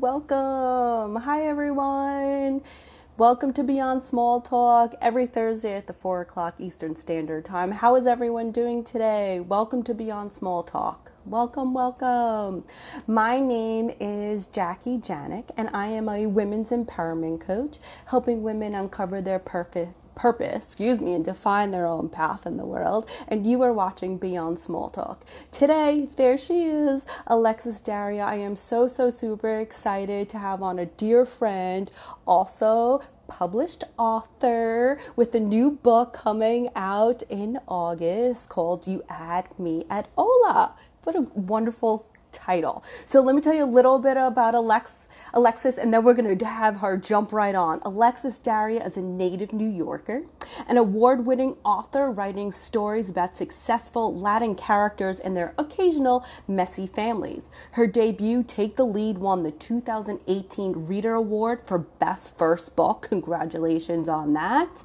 welcome. Hi, everyone. Welcome to Beyond Small Talk every Thursday at the 4 o'clock Eastern Standard Time. How is everyone doing today? Welcome to Beyond Small Talk. Welcome, welcome. My name is Jackie Janik, and I am a women's empowerment coach, helping women uncover their purpose, purpose, excuse me, and define their own path in the world. And you are watching Beyond Small Talk. Today, there she is, Alexis Daria. I am so, so super excited to have on a dear friend, also published author with a new book coming out in August called You Add Me at Hola. What a wonderful title. So let me tell you a little bit about Alex, Alexis, and then we're going to have her jump right on. Alexis Daria is a native New Yorker an award winning author writing stories about successful Latin characters and their occasional messy families. Her debut, Take the Lead, won the 2018 RITA Award for Best First Book. Congratulations on that.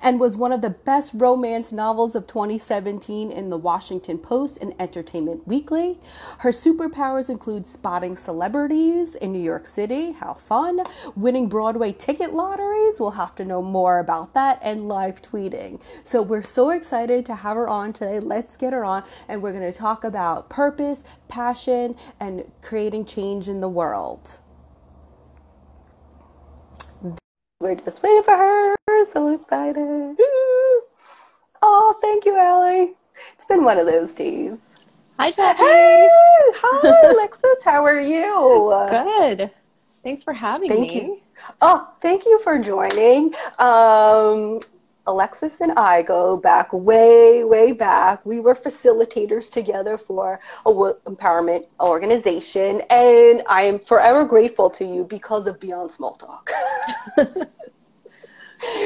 And was one of the best romance novels of 2017 in the Washington Post and Entertainment Weekly. Her superpowers include spotting celebrities in New York City. How fun! Winning Broadway ticket lotteries. We'll have to know more about that. And live tweeting. So we're so excited to have her on today. Let's get her on, and we're going to talk about purpose, passion, and creating change in the world. We're just waiting for her. So excited. Oh, thank you, Allie. It's been one of those days. Hi, Jackie. Hey, hi, Alexis. How are you? Good. Thanks for having thank me. Thank you. Oh, thank you for joining. Um, Alexis and I go back way, way back. We were facilitators together for a empowerment organization, and I am forever grateful to you because of Beyond Small Talk.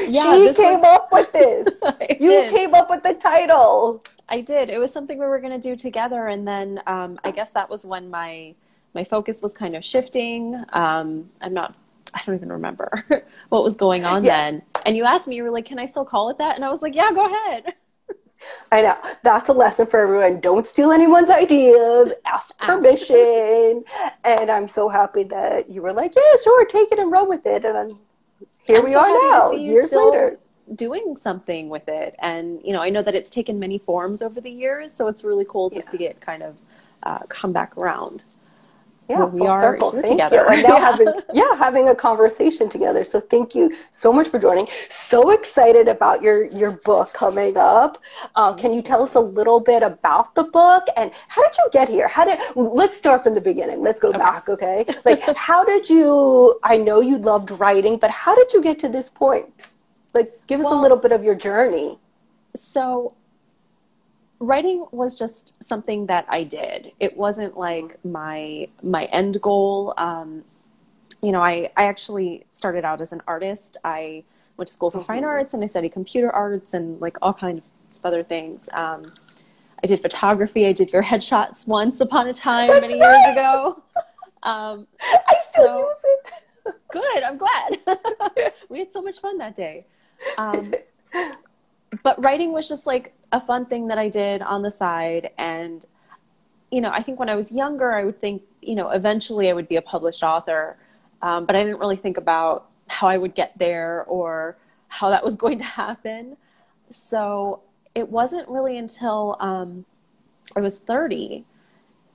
yeah, she came was... up with this. you did. came up with the title. I did. It was something we were going to do together, and then um, I guess that was when my my focus was kind of shifting. Um, I'm not I don't even remember what was going on yeah. then. And you asked me, you were like, can I still call it that? And I was like, yeah, go ahead. I know. That's a lesson for everyone. Don't steal anyone's ideas. Ask permission. and I'm so happy that you were like, yeah, sure, take it and run with it. And here I'm we so are now, years later. Doing something with it. And, you know, I know that it's taken many forms over the years. So it's really cool to yeah. see it kind of uh, come back around yeah, we are circle. Thank together. you. And now yeah. having yeah, having a conversation together. So thank you so much for joining. So excited about your your book coming up. Uh, can you tell us a little bit about the book and how did you get here? How did let's start from the beginning. Let's go okay. back, okay? Like how did you? I know you loved writing, but how did you get to this point? Like, give us well, a little bit of your journey. So writing was just something that I did. It wasn't like my my end goal. Um, you know, I I actually started out as an artist. I went to school for fine mm-hmm. arts and I studied computer arts and like all kinds of other things. Um, I did photography. I did your headshots once upon a time That's many right. years ago. Um, I still so, use it. good. I'm glad. we had so much fun that day. Um, but writing was just like a fun thing that I did on the side. And, you know, I think when I was younger, I would think, you know, eventually I would be a published author. Um, but I didn't really think about how I would get there or how that was going to happen. So it wasn't really until um, I was 30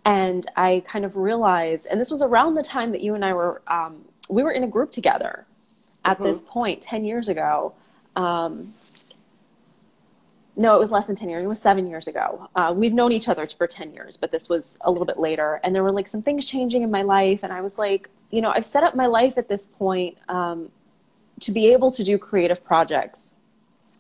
and I kind of realized, and this was around the time that you and I were, um, we were in a group together at mm-hmm. this point 10 years ago. Um, no, it was less than 10 years. It was seven years ago. Uh, we've known each other for 10 years, but this was a little bit later. And there were like some things changing in my life. And I was like, you know, I've set up my life at this point um, to be able to do creative projects.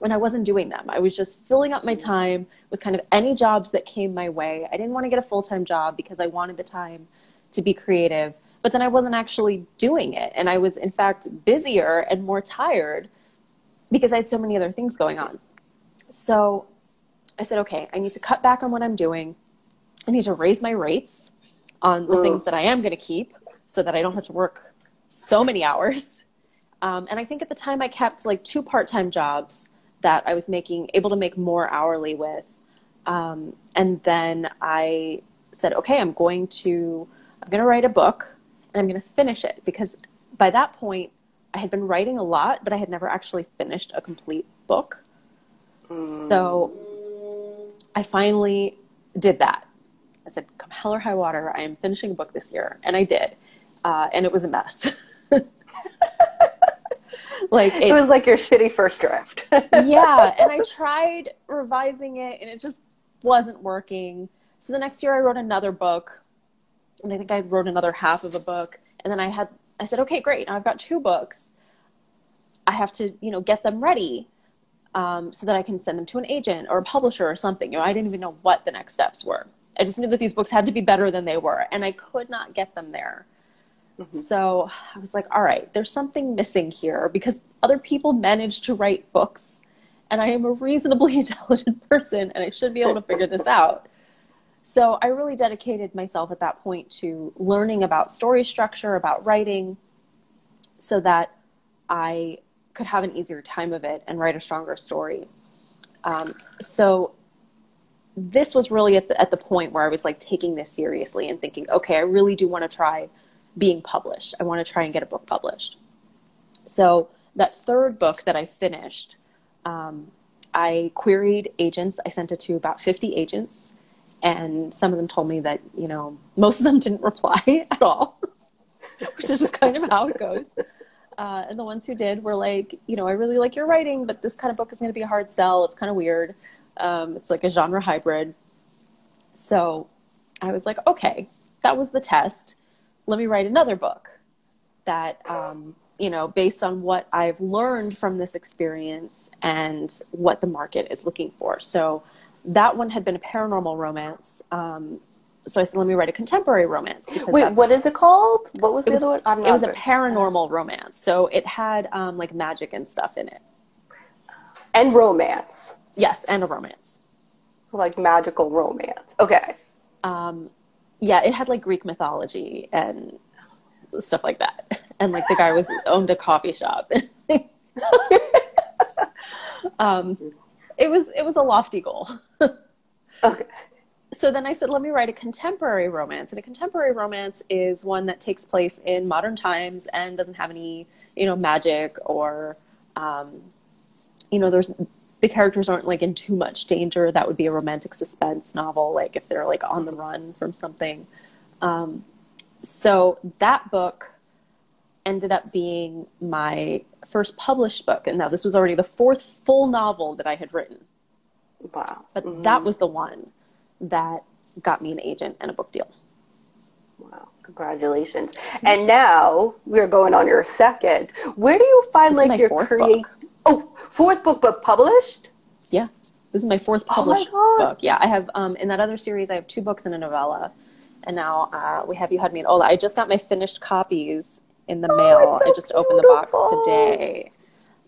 And I wasn't doing them. I was just filling up my time with kind of any jobs that came my way. I didn't want to get a full time job because I wanted the time to be creative. But then I wasn't actually doing it. And I was, in fact, busier and more tired because I had so many other things going on. So I said, okay, I need to cut back on what I'm doing. I need to raise my rates on the things that I am going to keep so that I don't have to work so many hours. Um, and I think at the time I kept like two part time jobs that I was making, able to make more hourly with. Um, and then I said, okay, I'm going to, I'm going to write a book and I'm going to finish it because by that point, I had been writing a lot, but I had never actually finished a complete book. Mm. So I finally did that. I said, come hell or high water, I am finishing a book this year. And I did. Uh, and it was a mess. like it, it, was like your shitty first draft. yeah. And I tried revising it and it just wasn't working. So the next year I wrote another book. And I think I wrote another half of a book. And then I had, I said, okay, great. Now I've got two books. I have to, you know, get them ready um, so that I can send them to an agent or a publisher or something. You know, I didn't even know what the next steps were. I just knew that these books had to be better than they were, and I could not get them there. Mm-hmm. So I was like, all right, there's something missing here because other people manage to write books, and I am a reasonably intelligent person, and I should be able to figure this out. So I really dedicated myself at that point to learning about story structure, about writing, so that I could have an easier time of it and write a stronger story. Um, so this was really at the, at the point where I was like taking this seriously and thinking, okay, I really do want to try being published. I want to try and get a book published. So that third book that I finished, um, I queried agents. I sent it to about 50 agents, and some of them told me that, you know, most of them didn't reply at all, which is just kind of how it goes. Uh, and the ones who did were like, you know, I really like your writing, but this kind of book is going to be a hard sell. It's kind of weird. Um, it's like a genre hybrid. So I was like, okay, that was the test. Let me write another book that, um, you know, based on what I've learned from this experience and what the market is looking for. So that one had been a paranormal romance. Um, so I said, let me write a contemporary romance. Wait, what is it called? What was the was, other one? It was a paranormal romance. So it had um, like magic and stuff in it. And romance. Yes, and a romance. So like magical romance. Okay. Um, yeah, it had like Greek mythology and stuff like that. And like the guy was owned a coffee shop. um, it was it was a lofty goal. okay so then I said, let me write a contemporary romance. And a contemporary romance is one that takes place in modern times and doesn't have any, you know, magic or, um, you know, there's the characters aren't like in too much danger. That would be a romantic suspense novel, like if they're like on the run from something. Um, so that book ended up being my first published book. And now this was already the fourth full novel that I had written. Wow. But mm-hmm. that was the one that got me an agent and a book deal. Wow, congratulations. And now we're going on your second. Where do you find this like your create Oh, fourth book but published? Yeah. This is my fourth published oh my book. Yeah, I have um, in that other series I have two books and a novella. And now uh, we have You Had Me at Hola. I just got my finished copies in the oh, mail. So I just beautiful. opened the box today.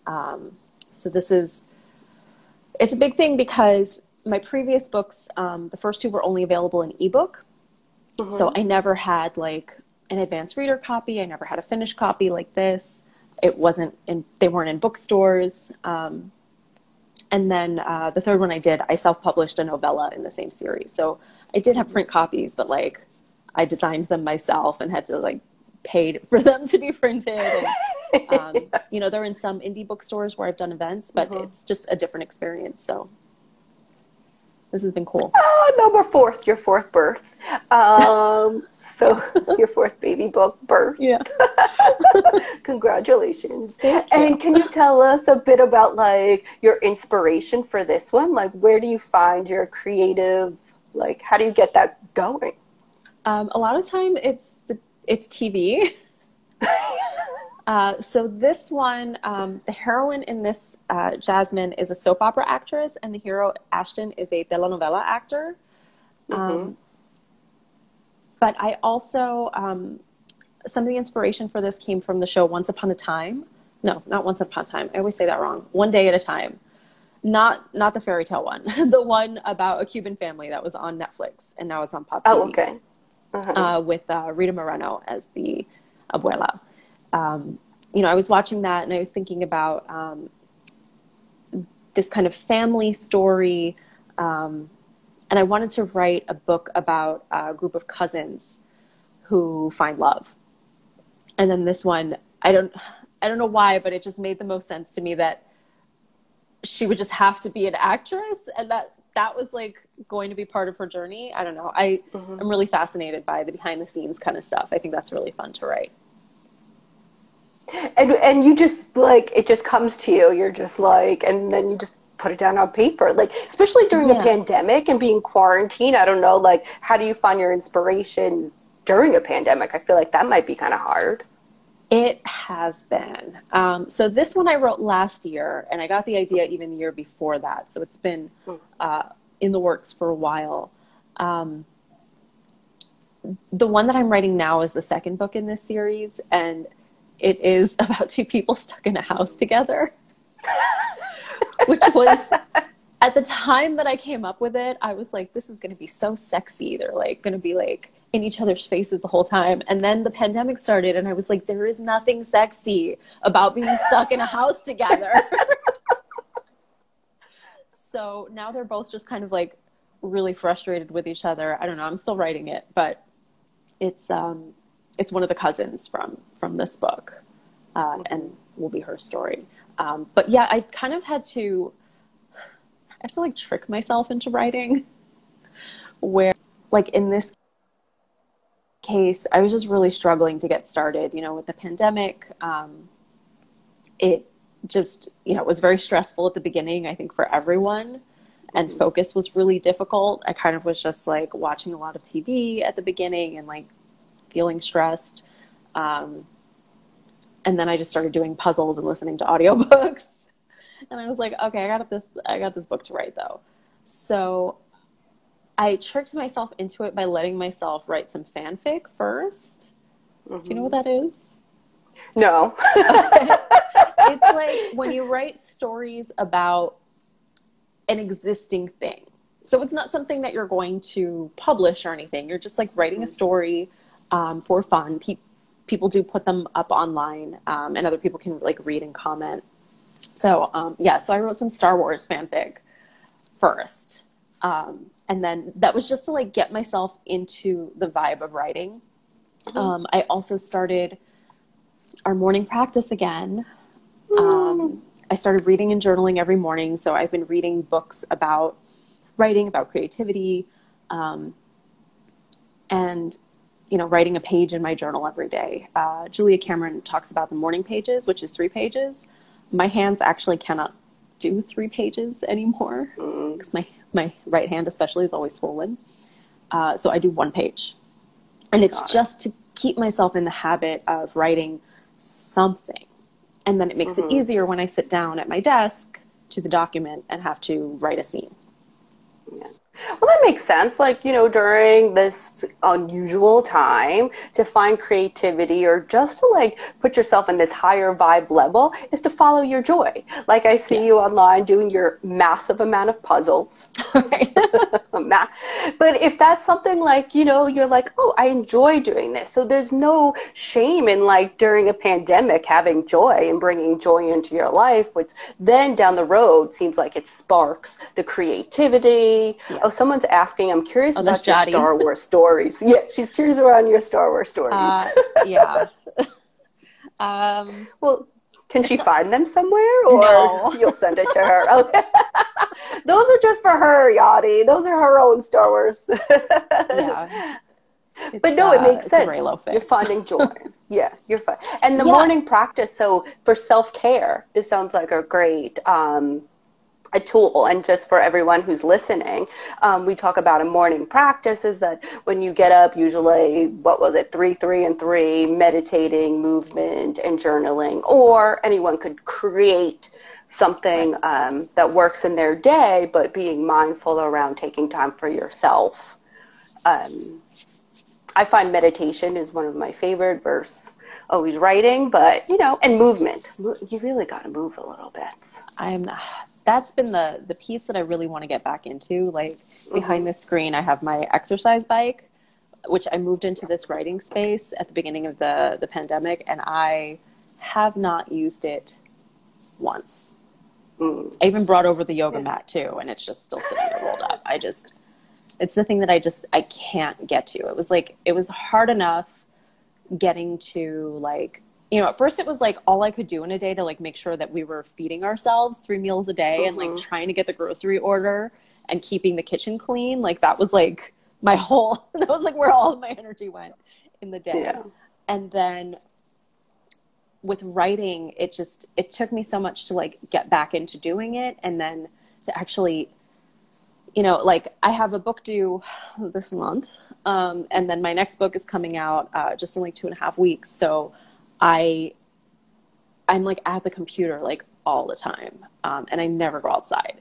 Um, so this is it's a big thing because my previous books, um, the first two were only available in ebook. Mm-hmm. So I never had like an advanced reader copy. I never had a finished copy like this. It wasn't in, they weren't in bookstores. Um, and then uh, the third one I did, I self published a novella in the same series. So I did have print copies, but like I designed them myself and had to like paid for them to be printed. And, um, you know, they're in some indie bookstores where I've done events, but mm-hmm. it's just a different experience. So this has been cool. Oh, number fourth, your fourth birth. Um, so your fourth baby book birth. Yeah. Congratulations. And can you tell us a bit about like your inspiration for this one? Like, where do you find your creative? Like, how do you get that going? Um, a lot of time, it's the, it's TV. Uh, so this one, um, the heroine in this, uh, Jasmine, is a soap opera actress, and the hero Ashton is a telenovela actor. Mm-hmm. Um, but I also um, some of the inspiration for this came from the show Once Upon a Time. No, not Once Upon a Time. I always say that wrong. One Day at a Time. Not not the fairy tale one. the one about a Cuban family that was on Netflix and now it's on Pop TV. Oh, okay. Uh-huh. Uh, with uh, Rita Moreno as the abuela um, you know, I was watching that and I was thinking about um, this kind of family story. Um, and I wanted to write a book about a group of cousins who find love. and then this one, I don't, I don't know why, but it just made the most sense to me that she would just have to be an actress, and that that was like going to be part of her journey. I don't know. I mm-hmm. am really fascinated by the behind the scenes kind of stuff. I think that's really fun to write. And and you just like it just comes to you. You're just like, and then you just put it down on paper. Like especially during yeah. a pandemic and being quarantined. I don't know. Like how do you find your inspiration during a pandemic? I feel like that might be kind of hard. It has been. Um, so this one I wrote last year, and I got the idea even the year before that. So it's been hmm. uh, in the works for a while. Um, the one that I'm writing now is the second book in this series, and it is about two people stuck in a house together, which was at the time that I came up with it, I was like, this is going to be so sexy. They're like going to be like in each other's faces the whole time. And then the pandemic started, and I was like, there is nothing sexy about being stuck in a house together. so now they're both just kind of like really frustrated with each other. I don't know. I'm still writing it, but it's um, it's one of the cousins from from this book, uh, and will be her story. Um, but yeah, I kind of had to. I have to like trick myself into writing, where like in this case, I was just really struggling to get started. You know, with the pandemic, um, it just you know it was very stressful at the beginning. I think for everyone, and focus was really difficult. I kind of was just like watching a lot of TV at the beginning and like feeling stressed. Um, and then I just started doing puzzles and listening to audiobooks. and I was like, okay, I got this. I got this book to write though. So I tricked myself into it by letting myself write some fanfic 1st mm-hmm. Do you know what that is? No. it's like when you write stories about an existing thing. So it's not something that you're going to publish or anything. You're just like writing a story um, for fun. Pe- people do put them up online, um, and other people can like read and comment. So um, yeah, so I wrote some Star Wars fanfic first, um, and then that was just to like get myself into the vibe of writing. Mm-hmm. Um, I also started our morning practice again. Mm. I started reading and journaling every morning, so I've been reading books about writing, about creativity, um, and you know, writing a page in my journal every day. Uh, Julia Cameron talks about the morning pages, which is three pages. My hands actually cannot do three pages anymore because my, my right hand, especially, is always swollen. Uh, so I do one page. And it's Got just it. to keep myself in the habit of writing something. And then it makes mm-hmm. it easier when I sit down at my desk to the document and have to write a scene. Yeah. Well, that makes sense. Like, you know, during this unusual time to find creativity or just to like put yourself in this higher vibe level is to follow your joy. Like, I see yeah. you online doing your massive amount of puzzles. but if that's something like, you know, you're like, oh, I enjoy doing this. So there's no shame in like during a pandemic having joy and bringing joy into your life, which then down the road seems like it sparks the creativity. Yeah Oh, someone's asking. I'm curious oh, about your Star Wars stories. Yeah, she's curious around your Star Wars stories. Uh, yeah. um, well, can she find them somewhere, or no. you'll send it to her? Okay. Those are just for her, Yadi. Those are her own Star Wars. yeah. It's, but no, it uh, makes sense. You're finding joy. yeah, you're fine. And the yeah. morning practice. So for self care, this sounds like a great um, a tool and just for everyone who's listening um, we talk about a morning practice is that when you get up usually what was it three three and three meditating movement and journaling or anyone could create something um, that works in their day but being mindful around taking time for yourself. Um, i find meditation is one of my favorite verse always writing but you know and movement. You really got to move a little bit. I'm that's been the the piece that I really want to get back into. Like mm-hmm. behind the screen, I have my exercise bike, which I moved into this writing space at the beginning of the the pandemic, and I have not used it once. Mm. I even brought over the yoga yeah. mat too, and it's just still sitting there rolled up. I just, it's the thing that I just I can't get to. It was like it was hard enough getting to like you know, at first it was like all I could do in a day to like make sure that we were feeding ourselves three meals a day mm-hmm. and like mm-hmm. trying to get the grocery order and keeping the kitchen clean. Like that was like my whole that was like where all of my energy went in the day. Yeah. And then with writing, it just it took me so much to like get back into doing it and then to actually you know, like I have a book due this month, um, and then my next book is coming out uh, just in like two and a half weeks. So I I'm like at the computer like all the time, um, and I never go outside.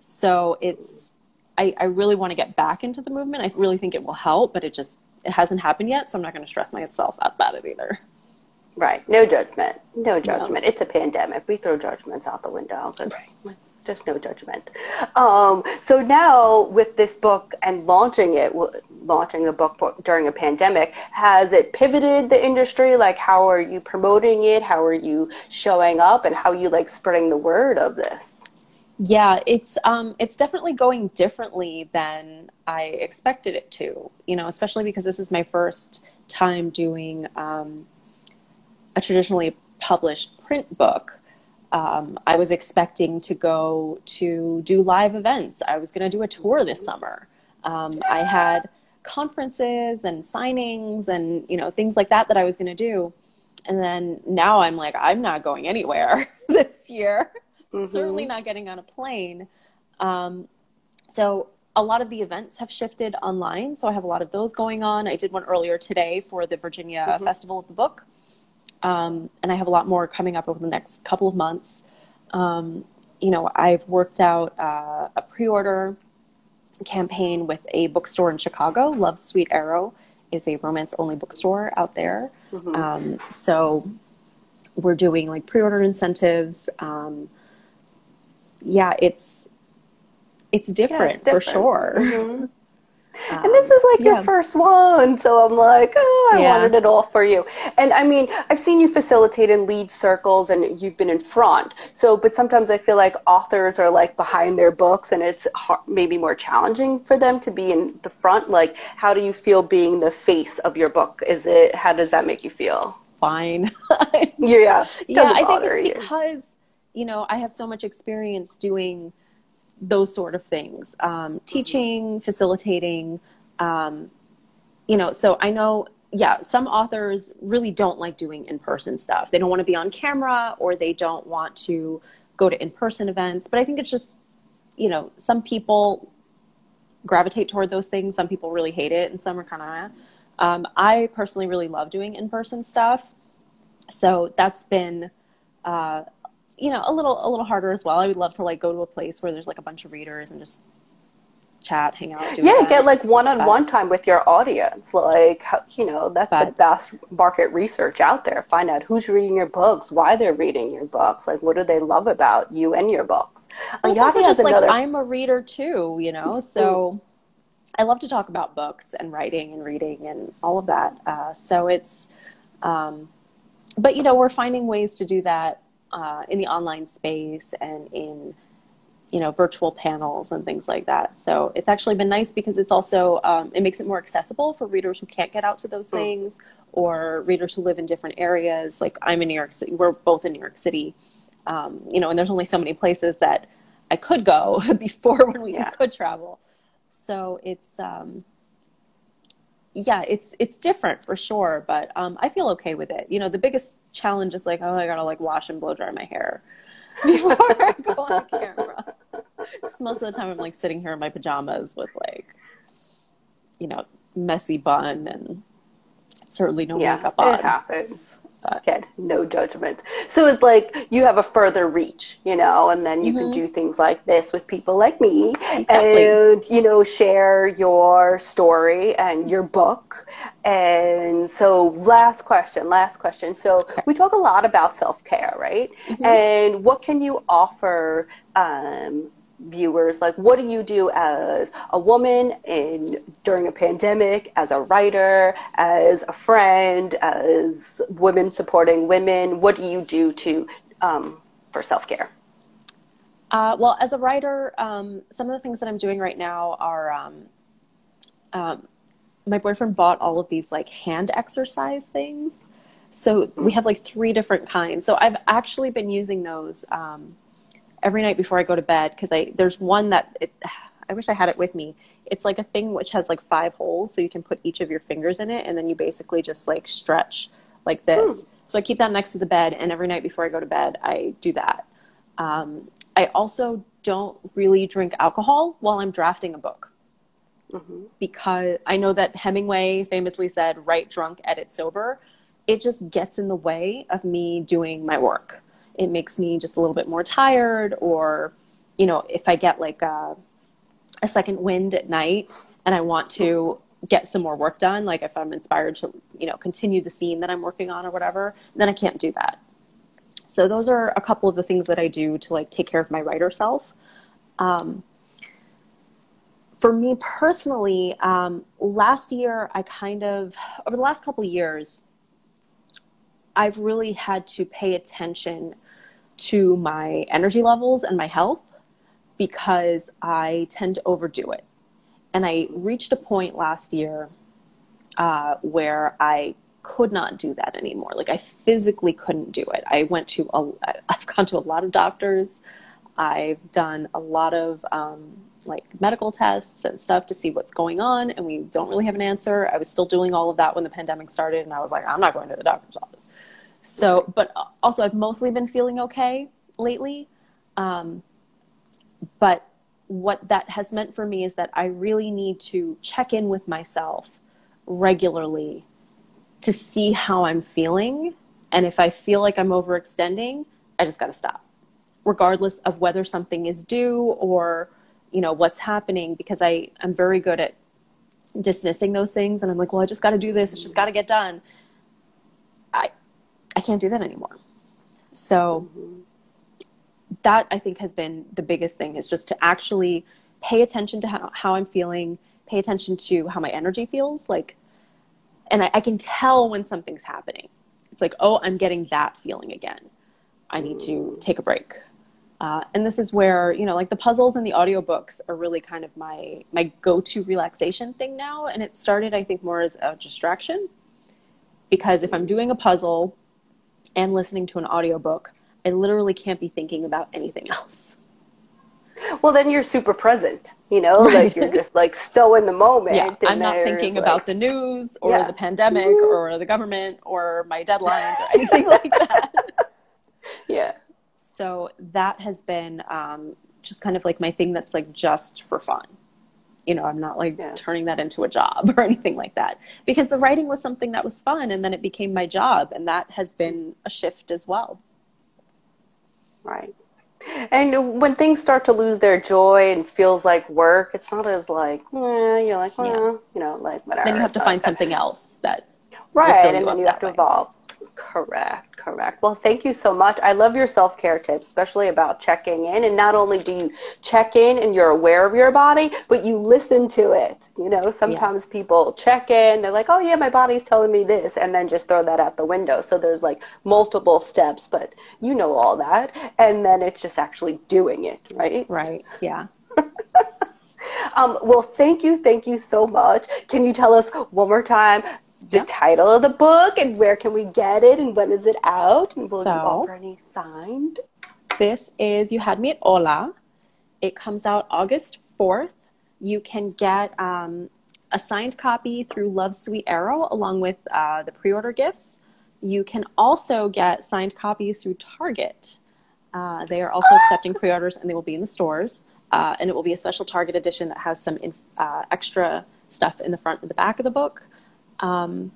So it's I, I really want to get back into the movement. I really think it will help, but it just it hasn't happened yet, so I'm not going to stress myself out about it either. Right. No judgment. No judgment. No. It's a pandemic. We throw judgments out the window. Right just no judgment. Um, so now with this book and launching it, launching the book during a pandemic, has it pivoted the industry? Like, how are you promoting it? How are you showing up, and how you like spreading the word of this? Yeah, it's um, it's definitely going differently than I expected it to. You know, especially because this is my first time doing um, a traditionally published print book um, I was expecting to go to do live events. I was going to do a tour this summer. Um, I had conferences and signings and you know things like that that I was going to do. And then now I'm like, I'm not going anywhere this year. Mm-hmm. Certainly not getting on a plane. Um, so a lot of the events have shifted online. So I have a lot of those going on. I did one earlier today for the Virginia mm-hmm. Festival of the Book. Um, and I have a lot more coming up over the next couple of months. Um, you know, I've worked out uh, a pre-order campaign with a bookstore in Chicago. Love Sweet Arrow is a romance-only bookstore out there. Mm-hmm. Um, so we're doing like pre-order incentives. Um, yeah, it's it's different, yeah, it's different. for sure. Mm-hmm. Um, and this is like yeah. your first one, so I'm like, oh, I yeah. wanted it all for you. And I mean, I've seen you facilitate in lead circles, and you've been in front. So, but sometimes I feel like authors are like behind their books, and it's hard, maybe more challenging for them to be in the front. Like, how do you feel being the face of your book? Is it? How does that make you feel? Fine. yeah. Yeah, I think it's you. because you know I have so much experience doing those sort of things. Um, teaching facilitating um, you know so i know yeah some authors really don't like doing in-person stuff. They don't want to be on camera or they don't want to go to in-person events but i think it's just you know some people gravitate toward those things. Some people really hate it and some are kind of um, i personally really love doing in-person stuff. So that's been uh, you know a little a little harder as well. I would love to like go to a place where there's like a bunch of readers and just chat, hang out. yeah, that. get like one-on-one time with your audience. Like you know, that's but, the best market research out there. Find out who's reading your books, why they're reading your books, like what do they love about you and your books. Well, also just another... like I'm a reader too, you know, so. I love to talk about books and writing and reading and all of that. Uh, so it's, um, but you know, we're finding ways to do that uh, in the online space and in you know virtual panels and things like that. So it's actually been nice because it's also um, it makes it more accessible for readers who can't get out to those things or readers who live in different areas. Like i'm in new york city we're both in new york city um, you know and there's only so many places that i could go before when we yeah. could travel. So it's um, yeah, it's it's different for sure, but um, I feel okay with it. You know, the biggest challenge is like, oh, I gotta like wash and blow dry my hair before I go on camera. Because most of the time I'm like sitting here in my pajamas with like, you know, messy bun and certainly no yeah, makeup on. It happens. Again, no judgment. So it's like you have a further reach, you know, and then you mm-hmm. can do things like this with people like me exactly. and, you know, share your story and your book. And so, last question, last question. So, okay. we talk a lot about self care, right? Mm-hmm. And what can you offer um, viewers like what do you do as a woman in during a pandemic as a writer as a friend as women supporting women what do you do to um, for self-care uh, well as a writer um, some of the things that i'm doing right now are um, um my boyfriend bought all of these like hand exercise things. So we have like three different kinds. So I've actually been using those um, every night before I go to bed because I there's one that it, I wish I had it with me. It's like a thing which has like five holes, so you can put each of your fingers in it, and then you basically just like stretch like this. So I keep that next to the bed, and every night before I go to bed, I do that. Um, I also don't really drink alcohol while I'm drafting a book. Mm-hmm. Because I know that Hemingway famously said, write drunk, edit sober. It just gets in the way of me doing my work. It makes me just a little bit more tired, or, you know, if I get like a, a second wind at night and I want to get some more work done, like if I'm inspired to, you know, continue the scene that I'm working on or whatever, then I can't do that. So those are a couple of the things that I do to like take care of my writer self. Um, for me personally, um, last year I kind of over the last couple of years, I've really had to pay attention to my energy levels and my health because I tend to overdo it. And I reached a point last year uh, where I could not do that anymore. Like I physically couldn't do it. I went to a, I've gone to a lot of doctors. I've done a lot of um, like medical tests and stuff to see what's going on, and we don't really have an answer. I was still doing all of that when the pandemic started, and I was like, I'm not going to the doctor's office. So, but also I've mostly been feeling okay lately. Um, but what that has meant for me is that I really need to check in with myself regularly to see how I'm feeling. And if I feel like I'm overextending, I just got to stop, regardless of whether something is due or, you know, what's happening, because I, I'm very good at dismissing those things. And I'm like, well, I just got to do this. It's just got to get done. I, I can't do that anymore. So that I think has been the biggest thing is just to actually pay attention to how, how I'm feeling, pay attention to how my energy feels. Like, and I, I, can tell when something's happening. It's like, oh, I'm getting that feeling again. I need to take a break. Uh, and this is where you know, like the puzzles and the audiobooks are really kind of my my go-to relaxation thing now. And it started, I think, more as a distraction because if I'm doing a puzzle and listening to an audiobook, I literally can't be thinking about anything else. Well, then you're super present, you know, right. like you're just like still in the moment. Yeah, I'm not thinking like, about the news or yeah. the pandemic or the government or my deadlines or anything like that. Yeah. So that has been um, just kind of like my thing that's like just for fun. You know, I'm not like yeah. turning that into a job or anything like that because the writing was something that was fun and then it became my job and that has been a shift as well. Right. And when things start to lose their joy and feels like work, it's not as like, eh, you're like, yeah. you know, like whatever. Then you have to find something else that. Right, and then you have to way. evolve. Correct, correct. Well, thank you so much. I love your self care tips, especially about checking in. And not only do you check in and you're aware of your body, but you listen to it. You know, sometimes yeah. people check in, they're like, oh, yeah, my body's telling me this, and then just throw that out the window. So there's like multiple steps, but you know all that. And then it's just actually doing it, right? Right, yeah. Um, well, thank you, thank you so much. Can you tell us one more time the title of the book and where can we get it and when is it out and will so, any signed? This is You Had Me at Hola. It comes out August 4th. You can get um, a signed copy through Love Sweet Arrow along with uh, the pre order gifts. You can also get signed copies through Target. Uh, they are also accepting pre orders and they will be in the stores. Uh, and it will be a special Target edition that has some inf- uh, extra stuff in the front and the back of the book. Um,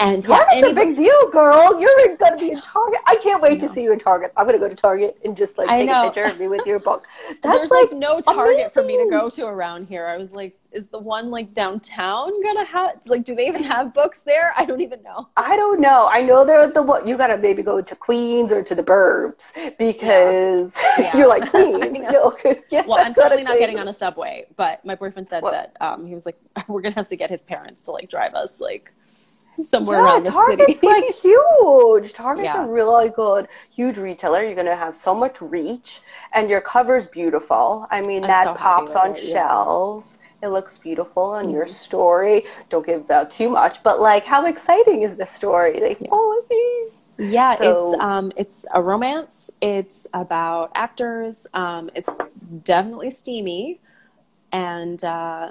and yeah, Target's a big deal, girl. You're going to be in Target. I can't wait to see you in Target. I'm going to go to Target and just like take a picture of me with your book. That's There's like, like no Target amazing. for me to go to around here. I was like, is the one like downtown gonna have like? Do they even have books there? I don't even know. I don't know. I know they're the one you gotta maybe go to Queens or to the Burbs because yeah. Yeah. you're like Queens. yeah, well, I'm certainly not getting on a subway, but my boyfriend said what? that um, he was like, we're gonna have to get his parents to like drive us like somewhere yeah, around the Target's city. like huge. Target's yeah. a really good, huge retailer. You're gonna have so much reach, and your cover's beautiful. I mean, I'm that so pops on it, shelves. It looks beautiful on mm-hmm. your story. Don't give out too much, but like, how exciting is the story? Yeah. follow me. Yeah, so, it's um, it's a romance. It's about actors. Um, it's definitely steamy, and uh,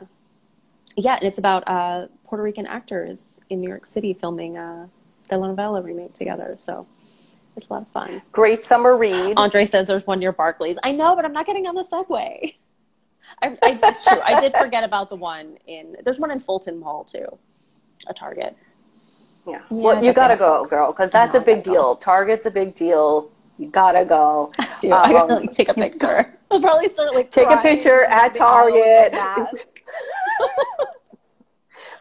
yeah, and it's about uh, Puerto Rican actors in New York City filming uh, the novela remake together. So it's a lot of fun. Great summer read. Andre says there's one near Barclays. I know, but I'm not getting on the subway. I, I, it's true. I did forget about the one in. There's one in Fulton Mall too, a Target. Yeah. yeah well, you gotta go, girl, because that's a big deal. Go. Target's a big deal. You gotta go. I do. Um, I gotta like, take a picture. I'll probably start like take a picture at Target.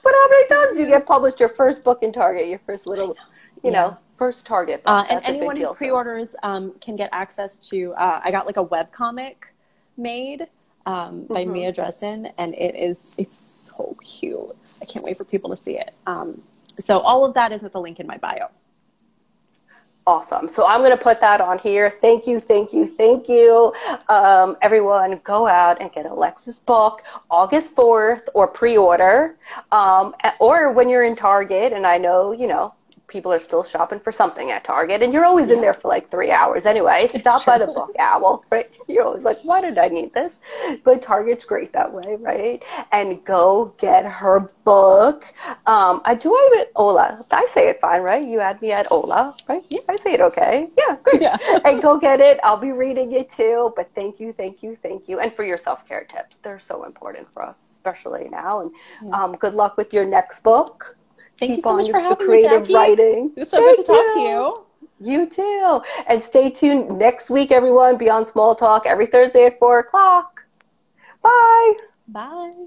but how many times do you get published your first book in Target? Your first little, you yeah. know, first Target. Uh, and anyone who pre-orders um, can get access to. Uh, I got like a web comic made um, by mm-hmm. Mia Dresden, and it is it's so cute. I can't wait for people to see it. Um, so all of that is at the link in my bio. Awesome. So I'm going to put that on here. Thank you, thank you, thank you. Um, everyone, go out and get Alexis' book August 4th or pre order. Um, or when you're in Target, and I know, you know, people are still shopping for something at Target, and you're always yeah. in there for like three hours anyway. Stop by the book owl, right? You're always like, why did I need this? But Target's great that way, right? And go get her book. Um, I do have it Hola. I say it fine, right? You had me at Hola, right? Yeah. I say it okay. Yeah, great. Yeah. and go get it. I'll be reading it too. But thank you, thank you, thank you. And for your self care tips, they're so important for us, especially now. And um, good luck with your next book. Thank you so much for having creative me, Jackie. writing. It's so Thank good to talk to you. You too. And stay tuned next week, everyone. Beyond Small Talk every Thursday at four o'clock. Bye. Bye.